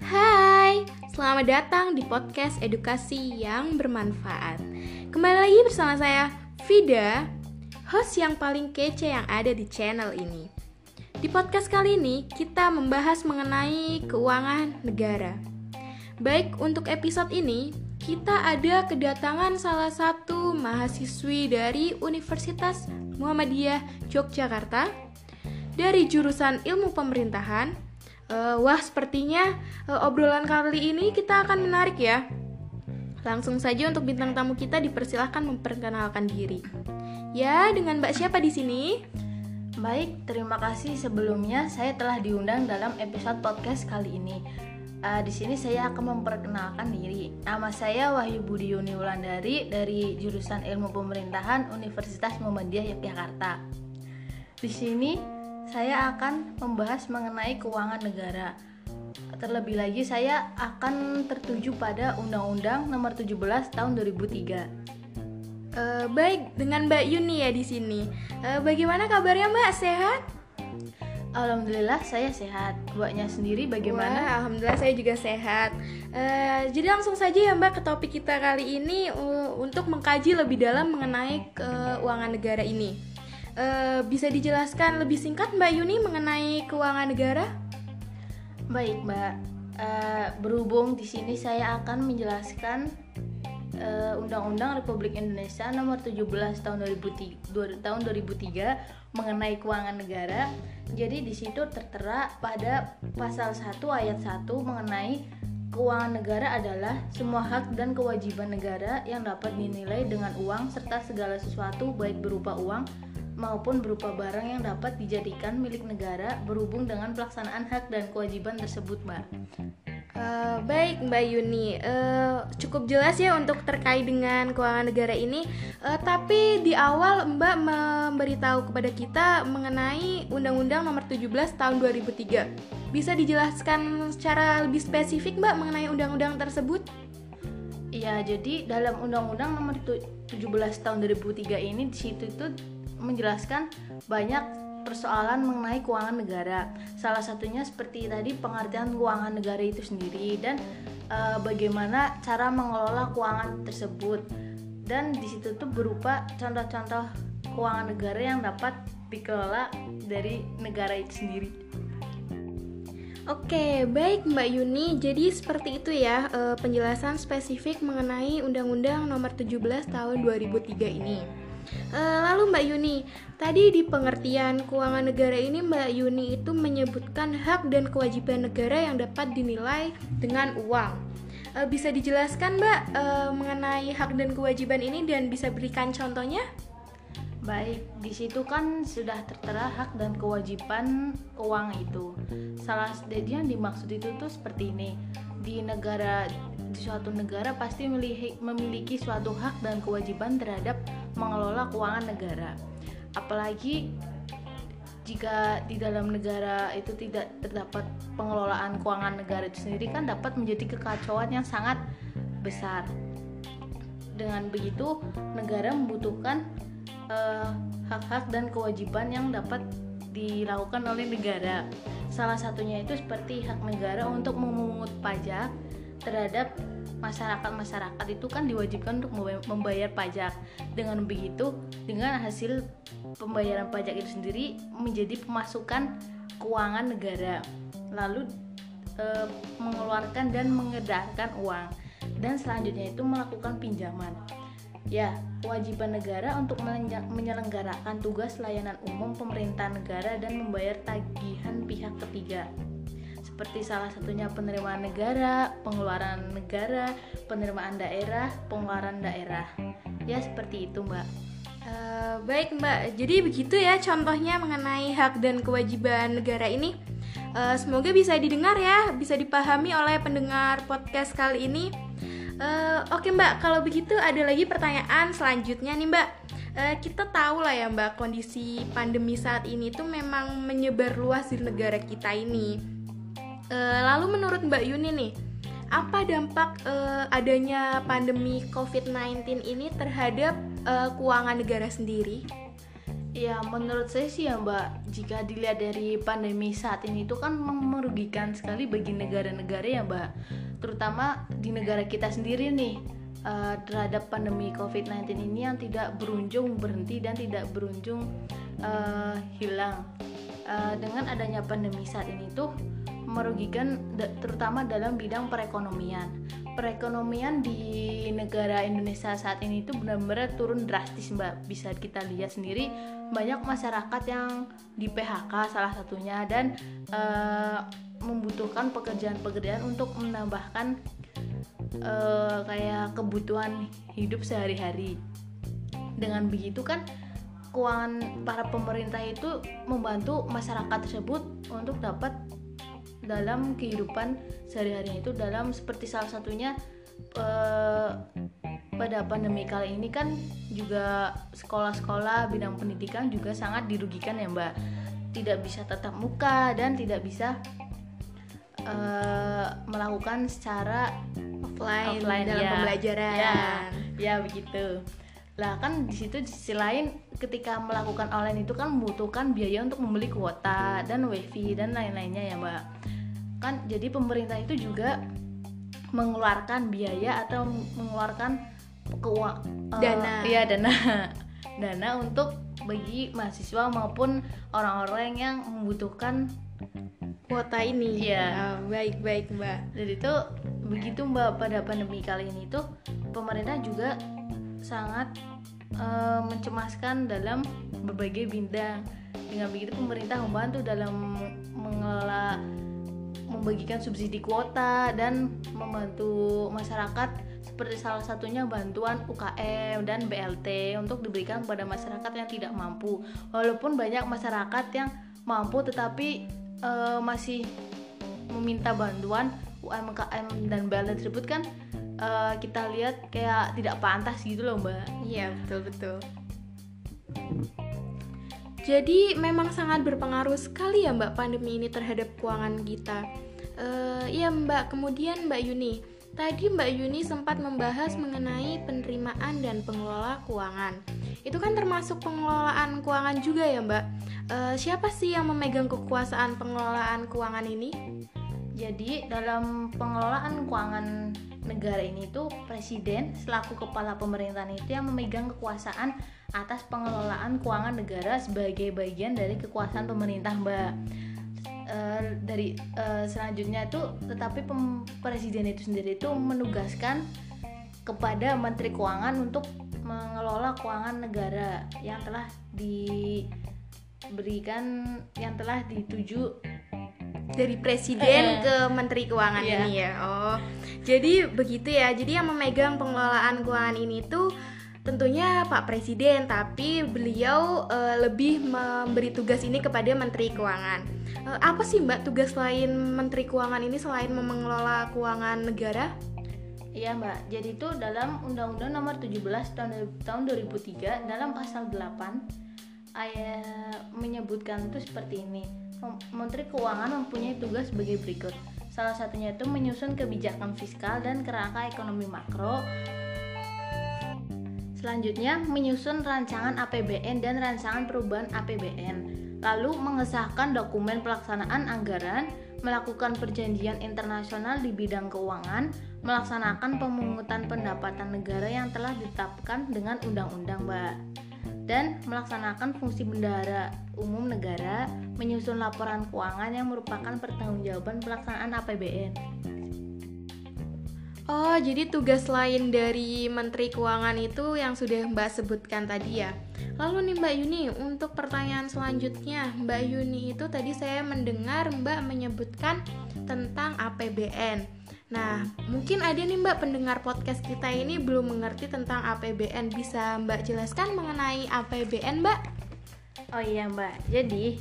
Hai, selamat datang di podcast edukasi yang bermanfaat. Kembali lagi bersama saya, Vida, host yang paling kece yang ada di channel ini. Di podcast kali ini, kita membahas mengenai keuangan negara. Baik, untuk episode ini, kita ada kedatangan salah satu mahasiswi dari Universitas Muhammadiyah Yogyakarta dari jurusan Ilmu Pemerintahan Uh, wah, sepertinya uh, obrolan kali ini kita akan menarik ya. Langsung saja untuk bintang tamu kita dipersilahkan memperkenalkan diri. Ya, dengan Mbak siapa di sini? Baik, terima kasih sebelumnya saya telah diundang dalam episode podcast kali ini. Uh, di sini saya akan memperkenalkan diri. Nama saya Wahyu Budi Yuni Wulandari dari jurusan Ilmu Pemerintahan Universitas Muhammadiyah Yogyakarta. Di sini saya akan membahas mengenai keuangan negara. Terlebih lagi saya akan tertuju pada Undang-Undang Nomor 17 Tahun 2003. Uh, baik, dengan Mbak Yuni ya di sini. Uh, bagaimana kabarnya Mbak? Sehat? Alhamdulillah saya sehat. Mbaknya sendiri bagaimana? Wah, alhamdulillah saya juga sehat. Uh, jadi langsung saja ya Mbak ke topik kita kali ini uh, untuk mengkaji lebih dalam mengenai keuangan negara ini. Uh, bisa dijelaskan lebih singkat Mbak Yuni mengenai keuangan negara? Baik Mbak, uh, berhubung di sini saya akan menjelaskan uh, Undang-Undang Republik Indonesia Nomor 17 Tahun 2003, tahun 2003 mengenai keuangan negara. Jadi di situ tertera pada pasal 1 ayat 1 mengenai keuangan negara adalah semua hak dan kewajiban negara yang dapat dinilai dengan uang serta segala sesuatu baik berupa uang maupun berupa barang yang dapat dijadikan milik negara berhubung dengan pelaksanaan hak dan kewajiban tersebut, Mbak. Uh, baik Mbak Yuni, uh, cukup jelas ya untuk terkait dengan keuangan negara ini. Uh, tapi di awal Mbak memberitahu kepada kita mengenai Undang-Undang Nomor 17 Tahun 2003. Bisa dijelaskan secara lebih spesifik Mbak mengenai undang-undang tersebut? Iya, jadi dalam Undang-Undang Nomor 17 Tahun 2003 ini di situ itu menjelaskan banyak persoalan mengenai keuangan negara. Salah satunya seperti tadi pengertian keuangan negara itu sendiri dan e, bagaimana cara mengelola keuangan tersebut. Dan di situ tuh berupa contoh-contoh keuangan negara yang dapat dikelola dari negara itu sendiri. Oke, baik Mbak Yuni. Jadi seperti itu ya e, penjelasan spesifik mengenai Undang-Undang Nomor 17 Tahun 2003 ini. Uh, lalu Mbak Yuni, tadi di pengertian keuangan negara ini Mbak Yuni itu menyebutkan hak dan kewajiban negara yang dapat dinilai dengan uang. Uh, bisa dijelaskan Mbak uh, mengenai hak dan kewajiban ini dan bisa berikan contohnya? Baik, di situ kan sudah tertera hak dan kewajiban uang itu. Salah jadi yang dimaksud itu tuh seperti ini. Di negara di suatu negara pasti memiliki, memiliki suatu hak dan kewajiban terhadap mengelola keuangan negara. Apalagi jika di dalam negara itu tidak terdapat pengelolaan keuangan negara itu sendiri kan dapat menjadi kekacauan yang sangat besar. Dengan begitu, negara membutuhkan eh, hak-hak uh, dan kewajiban yang dapat dilakukan oleh negara. Salah satunya itu seperti hak negara untuk memungut pajak terhadap masyarakat-masyarakat itu kan diwajibkan untuk membayar pajak. Dengan begitu, dengan hasil pembayaran pajak itu sendiri menjadi pemasukan keuangan negara. Lalu e, mengeluarkan dan mengedarkan uang dan selanjutnya itu melakukan pinjaman. Ya, kewajiban negara untuk menyelenggarakan tugas layanan umum pemerintah negara dan membayar tagihan pihak ketiga seperti salah satunya penerimaan negara, pengeluaran negara, penerimaan daerah, pengeluaran daerah. Ya seperti itu, Mbak. Uh, baik, Mbak. Jadi begitu ya contohnya mengenai hak dan kewajiban negara ini. Uh, semoga bisa didengar ya, bisa dipahami oleh pendengar podcast kali ini. Uh, Oke okay, Mbak, kalau begitu ada lagi pertanyaan selanjutnya nih Mbak. Uh, kita tahu lah ya Mbak, kondisi pandemi saat ini tuh memang menyebar luas di negara kita ini lalu menurut Mbak Yuni nih, apa dampak uh, adanya pandemi COVID-19 ini terhadap uh, keuangan negara sendiri? Ya menurut saya sih ya Mbak, jika dilihat dari pandemi saat ini itu kan merugikan sekali bagi negara-negara ya Mbak, terutama di negara kita sendiri nih uh, terhadap pandemi COVID-19 ini yang tidak berujung berhenti dan tidak berujung uh, hilang. Uh, dengan adanya pandemi saat ini tuh merugikan terutama dalam bidang perekonomian. Perekonomian di negara Indonesia saat ini itu benar-benar turun drastis, Mbak. Bisa kita lihat sendiri banyak masyarakat yang di PHK salah satunya dan uh, membutuhkan pekerjaan-pekerjaan untuk menambahkan uh, kayak kebutuhan hidup sehari-hari. Dengan begitu kan keuangan para pemerintah itu membantu masyarakat tersebut untuk dapat dalam kehidupan sehari-hari itu dalam seperti salah satunya uh, pada pandemi kali ini kan juga sekolah-sekolah bidang pendidikan juga sangat dirugikan ya Mbak. Tidak bisa tatap muka dan tidak bisa uh, melakukan secara offline, offline dalam ya. pembelajaran. Ya, ya begitu. Lah kan di situ di sisi lain ketika melakukan online itu kan membutuhkan biaya untuk membeli kuota dan wifi dan lain-lainnya ya mbak kan jadi pemerintah itu juga mengeluarkan biaya atau mengeluarkan keuang uh, dana. ya dana. Dana untuk bagi mahasiswa maupun orang-orang yang membutuhkan kuota ini. Ya baik baik mbak. Jadi itu begitu mbak pada pandemi kali ini tuh pemerintah juga sangat uh, mencemaskan dalam berbagai bidang. Dengan begitu pemerintah membantu dalam mengelola membagikan subsidi kuota dan membantu masyarakat seperti salah satunya bantuan UKM dan BLT untuk diberikan kepada masyarakat yang tidak mampu. Walaupun banyak masyarakat yang mampu tetapi uh, masih meminta bantuan UMKM dan BLT tersebut kan uh, kita lihat kayak tidak pantas gitu loh mbak. Iya betul betul. Jadi memang sangat berpengaruh sekali ya Mbak pandemi ini terhadap keuangan kita. Uh, ya Mbak, kemudian Mbak Yuni, tadi Mbak Yuni sempat membahas mengenai penerimaan dan pengelola keuangan. Itu kan termasuk pengelolaan keuangan juga ya Mbak. Uh, siapa sih yang memegang kekuasaan pengelolaan keuangan ini? Jadi dalam pengelolaan keuangan negara ini tuh presiden selaku kepala pemerintahan itu yang memegang kekuasaan atas pengelolaan keuangan negara sebagai bagian dari kekuasaan pemerintah mbak uh, dari uh, selanjutnya itu tetapi presiden itu sendiri itu menugaskan kepada menteri keuangan untuk mengelola keuangan negara yang telah diberikan yang telah dituju dari presiden ke menteri keuangan yeah. ini ya. Oh. Jadi begitu ya. Jadi yang memegang pengelolaan keuangan ini tuh tentunya Pak Presiden, tapi beliau uh, lebih memberi tugas ini kepada Menteri Keuangan. Uh, apa sih Mbak tugas lain Menteri Keuangan ini selain mengelola keuangan negara? Iya Mbak, jadi itu dalam Undang-Undang Nomor 17 tahun, tahun 2003 dalam pasal 8 ayat menyebutkan itu seperti ini. Menteri Keuangan mempunyai tugas sebagai berikut. Salah satunya itu menyusun kebijakan fiskal dan kerangka ekonomi makro Selanjutnya, menyusun rancangan APBN dan rancangan perubahan APBN, lalu mengesahkan dokumen pelaksanaan anggaran, melakukan perjanjian internasional di bidang keuangan, melaksanakan pemungutan pendapatan negara yang telah ditetapkan dengan undang-undang, Mbak. Dan melaksanakan fungsi bendahara umum negara, menyusun laporan keuangan yang merupakan pertanggungjawaban pelaksanaan APBN. Oh, jadi tugas lain dari Menteri Keuangan itu yang sudah Mbak sebutkan tadi ya. Lalu nih Mbak Yuni, untuk pertanyaan selanjutnya, Mbak Yuni itu tadi saya mendengar Mbak menyebutkan tentang APBN. Nah, mungkin ada nih Mbak pendengar podcast kita ini belum mengerti tentang APBN. Bisa Mbak jelaskan mengenai APBN, Mbak? Oh iya Mbak, jadi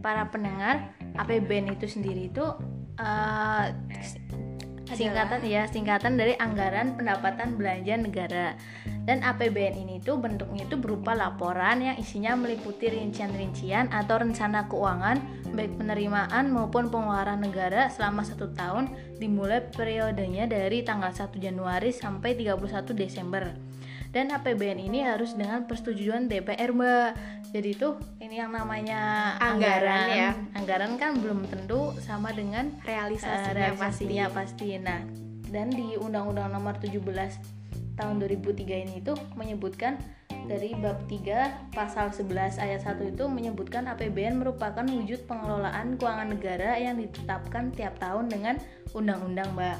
para pendengar APBN itu sendiri itu uh, singkatan ya singkatan dari anggaran pendapatan belanja negara. Dan APBN ini tuh bentuknya itu berupa laporan yang isinya meliputi rincian-rincian atau rencana keuangan baik penerimaan maupun pengeluaran negara selama satu tahun dimulai periodenya dari tanggal 1 Januari sampai 31 Desember dan APBN ini harus dengan persetujuan DPR mbak jadi itu ini yang namanya Anggaran, ya. anggaran kan belum tentu sama dengan realisasinya, uh, realisasinya pasti. Nah, dan di Undang-Undang Nomor 17 tahun 2003 ini itu menyebutkan dari bab 3 pasal 11 ayat 1 itu menyebutkan APBN merupakan wujud pengelolaan keuangan negara yang ditetapkan tiap tahun dengan undang-undang, Mbak.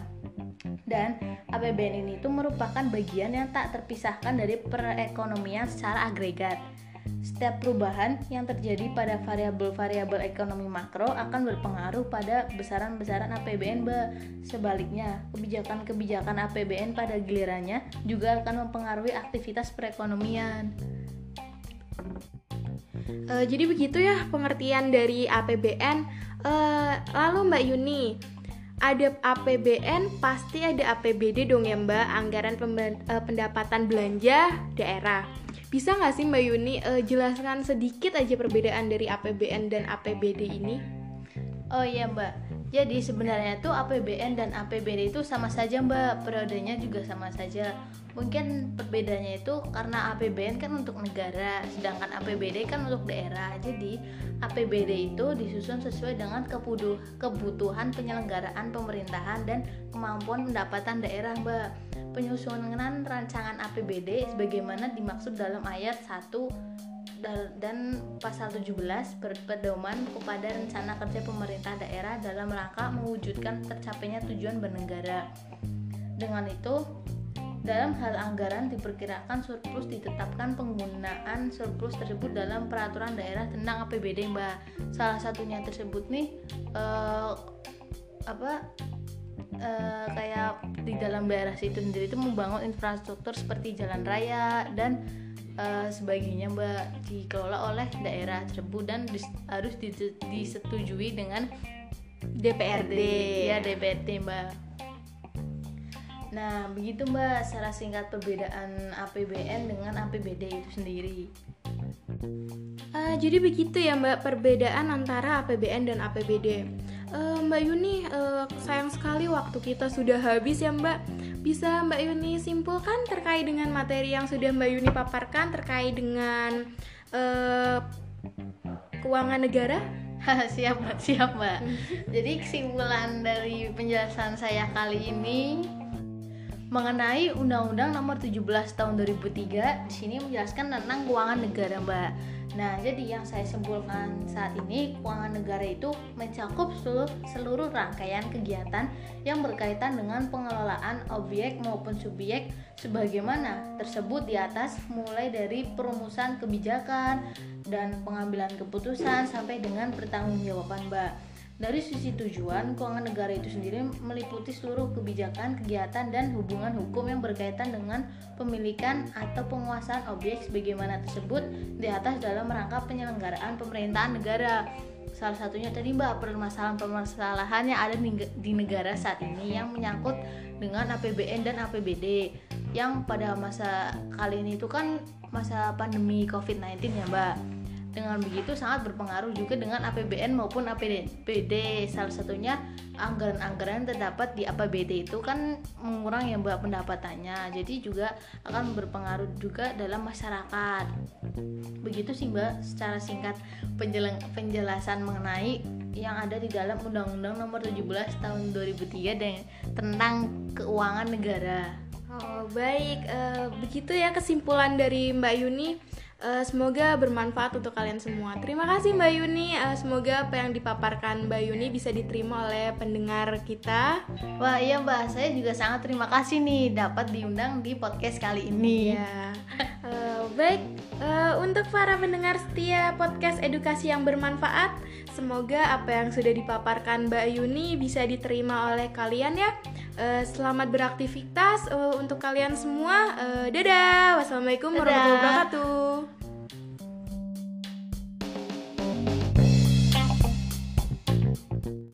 Dan APBN ini itu merupakan bagian yang tak terpisahkan dari perekonomian secara agregat. Setiap perubahan yang terjadi pada variabel-variabel ekonomi makro akan berpengaruh pada besaran-besaran APBN. Sebaliknya, kebijakan-kebijakan APBN pada gilirannya juga akan mempengaruhi aktivitas perekonomian. Uh, jadi begitu ya pengertian dari APBN. Uh, eh, lalu Mbak Yuni, ada APBN pasti ada APBD dong ya Mbak, anggaran uh, pendapatan belanja daerah. Bisa nggak sih Mbak Yuni uh, jelaskan sedikit aja perbedaan dari APBN dan APBD ini? Oh iya Mbak, jadi sebenarnya tuh APBN dan APBD itu sama saja Mbak, periodenya juga sama saja. Mungkin perbedaannya itu karena APBN kan untuk negara, sedangkan APBD kan untuk daerah. Jadi APBD itu disusun sesuai dengan kebutuhan penyelenggaraan pemerintahan dan kemampuan pendapatan daerah Mbak. Penyusunan rancangan APBD sebagaimana dimaksud dalam ayat 1 dan pasal 17 berpedoman kepada rencana kerja pemerintah daerah dalam rangka mewujudkan tercapainya tujuan bernegara. Dengan itu, dalam hal anggaran diperkirakan surplus ditetapkan penggunaan surplus tersebut dalam peraturan daerah tentang APBD, Mbak. Salah satunya tersebut nih uh, apa uh, kayak di dalam daerah situ sendiri itu membangun infrastruktur seperti jalan raya dan uh, sebagainya mbak dikelola oleh daerah tersebut dan dis, harus disetujui dengan DPRD ya DPRD mbak nah begitu mbak. Secara singkat perbedaan APBN dengan APBD itu sendiri. Uh, jadi begitu ya mbak perbedaan antara APBN dan APBD uh, mbak Yuni uh, sayang sekali waktu kita sudah habis ya mbak. Bisa Mbak Yuni simpulkan terkait dengan materi yang sudah Mbak Yuni paparkan terkait dengan uh, keuangan negara? siap Mbak, siap Mbak. Jadi kesimpulan dari penjelasan saya kali ini mengenai Undang-Undang Nomor 17 Tahun 2003 di sini menjelaskan tentang keuangan negara, Mbak. Nah, jadi yang saya simpulkan saat ini, keuangan negara itu mencakup seluruh, seluruh rangkaian kegiatan yang berkaitan dengan pengelolaan objek maupun subjek sebagaimana tersebut di atas mulai dari perumusan kebijakan dan pengambilan keputusan sampai dengan pertanggungjawaban, Mbak. Dari sisi tujuan, keuangan negara itu sendiri meliputi seluruh kebijakan, kegiatan, dan hubungan hukum yang berkaitan dengan pemilikan atau penguasaan objek sebagaimana tersebut di atas dalam rangka penyelenggaraan pemerintahan negara. Salah satunya tadi Mbak, permasalahan-permasalahan yang ada di negara saat ini yang menyangkut dengan APBN dan APBD yang pada masa kali ini itu kan masa pandemi COVID-19 ya Mbak dengan begitu sangat berpengaruh juga dengan APBN maupun APBD. Salah satunya anggaran-anggaran terdapat di APBD itu kan mengurang yang pendapatannya. Jadi juga akan berpengaruh juga dalam masyarakat. Begitu sih mbak secara singkat penjelasan mengenai yang ada di dalam Undang-Undang Nomor 17 Tahun 2003 dan tentang keuangan negara. Oh baik, uh, begitu ya kesimpulan dari Mbak Yuni. Uh, semoga bermanfaat untuk kalian semua. Terima kasih Mbak Yuni. Uh, semoga apa yang dipaparkan Mbak Yuni bisa diterima oleh pendengar kita. Wah iya Mbak, saya juga sangat terima kasih nih dapat diundang di podcast kali ini. Ya. Uh, baik, uh, untuk para pendengar setia podcast edukasi yang bermanfaat, semoga apa yang sudah dipaparkan Mbak Yuni bisa diterima oleh kalian ya. Uh, selamat beraktivitas uh, untuk kalian semua. Uh, dadah. Wassalamualaikum warahmatullahi wabarakatuh.